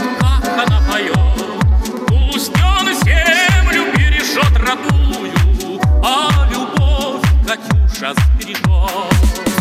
слышит, как она поет. Пусть землю бережет родную, а любовь Катюша сбережет.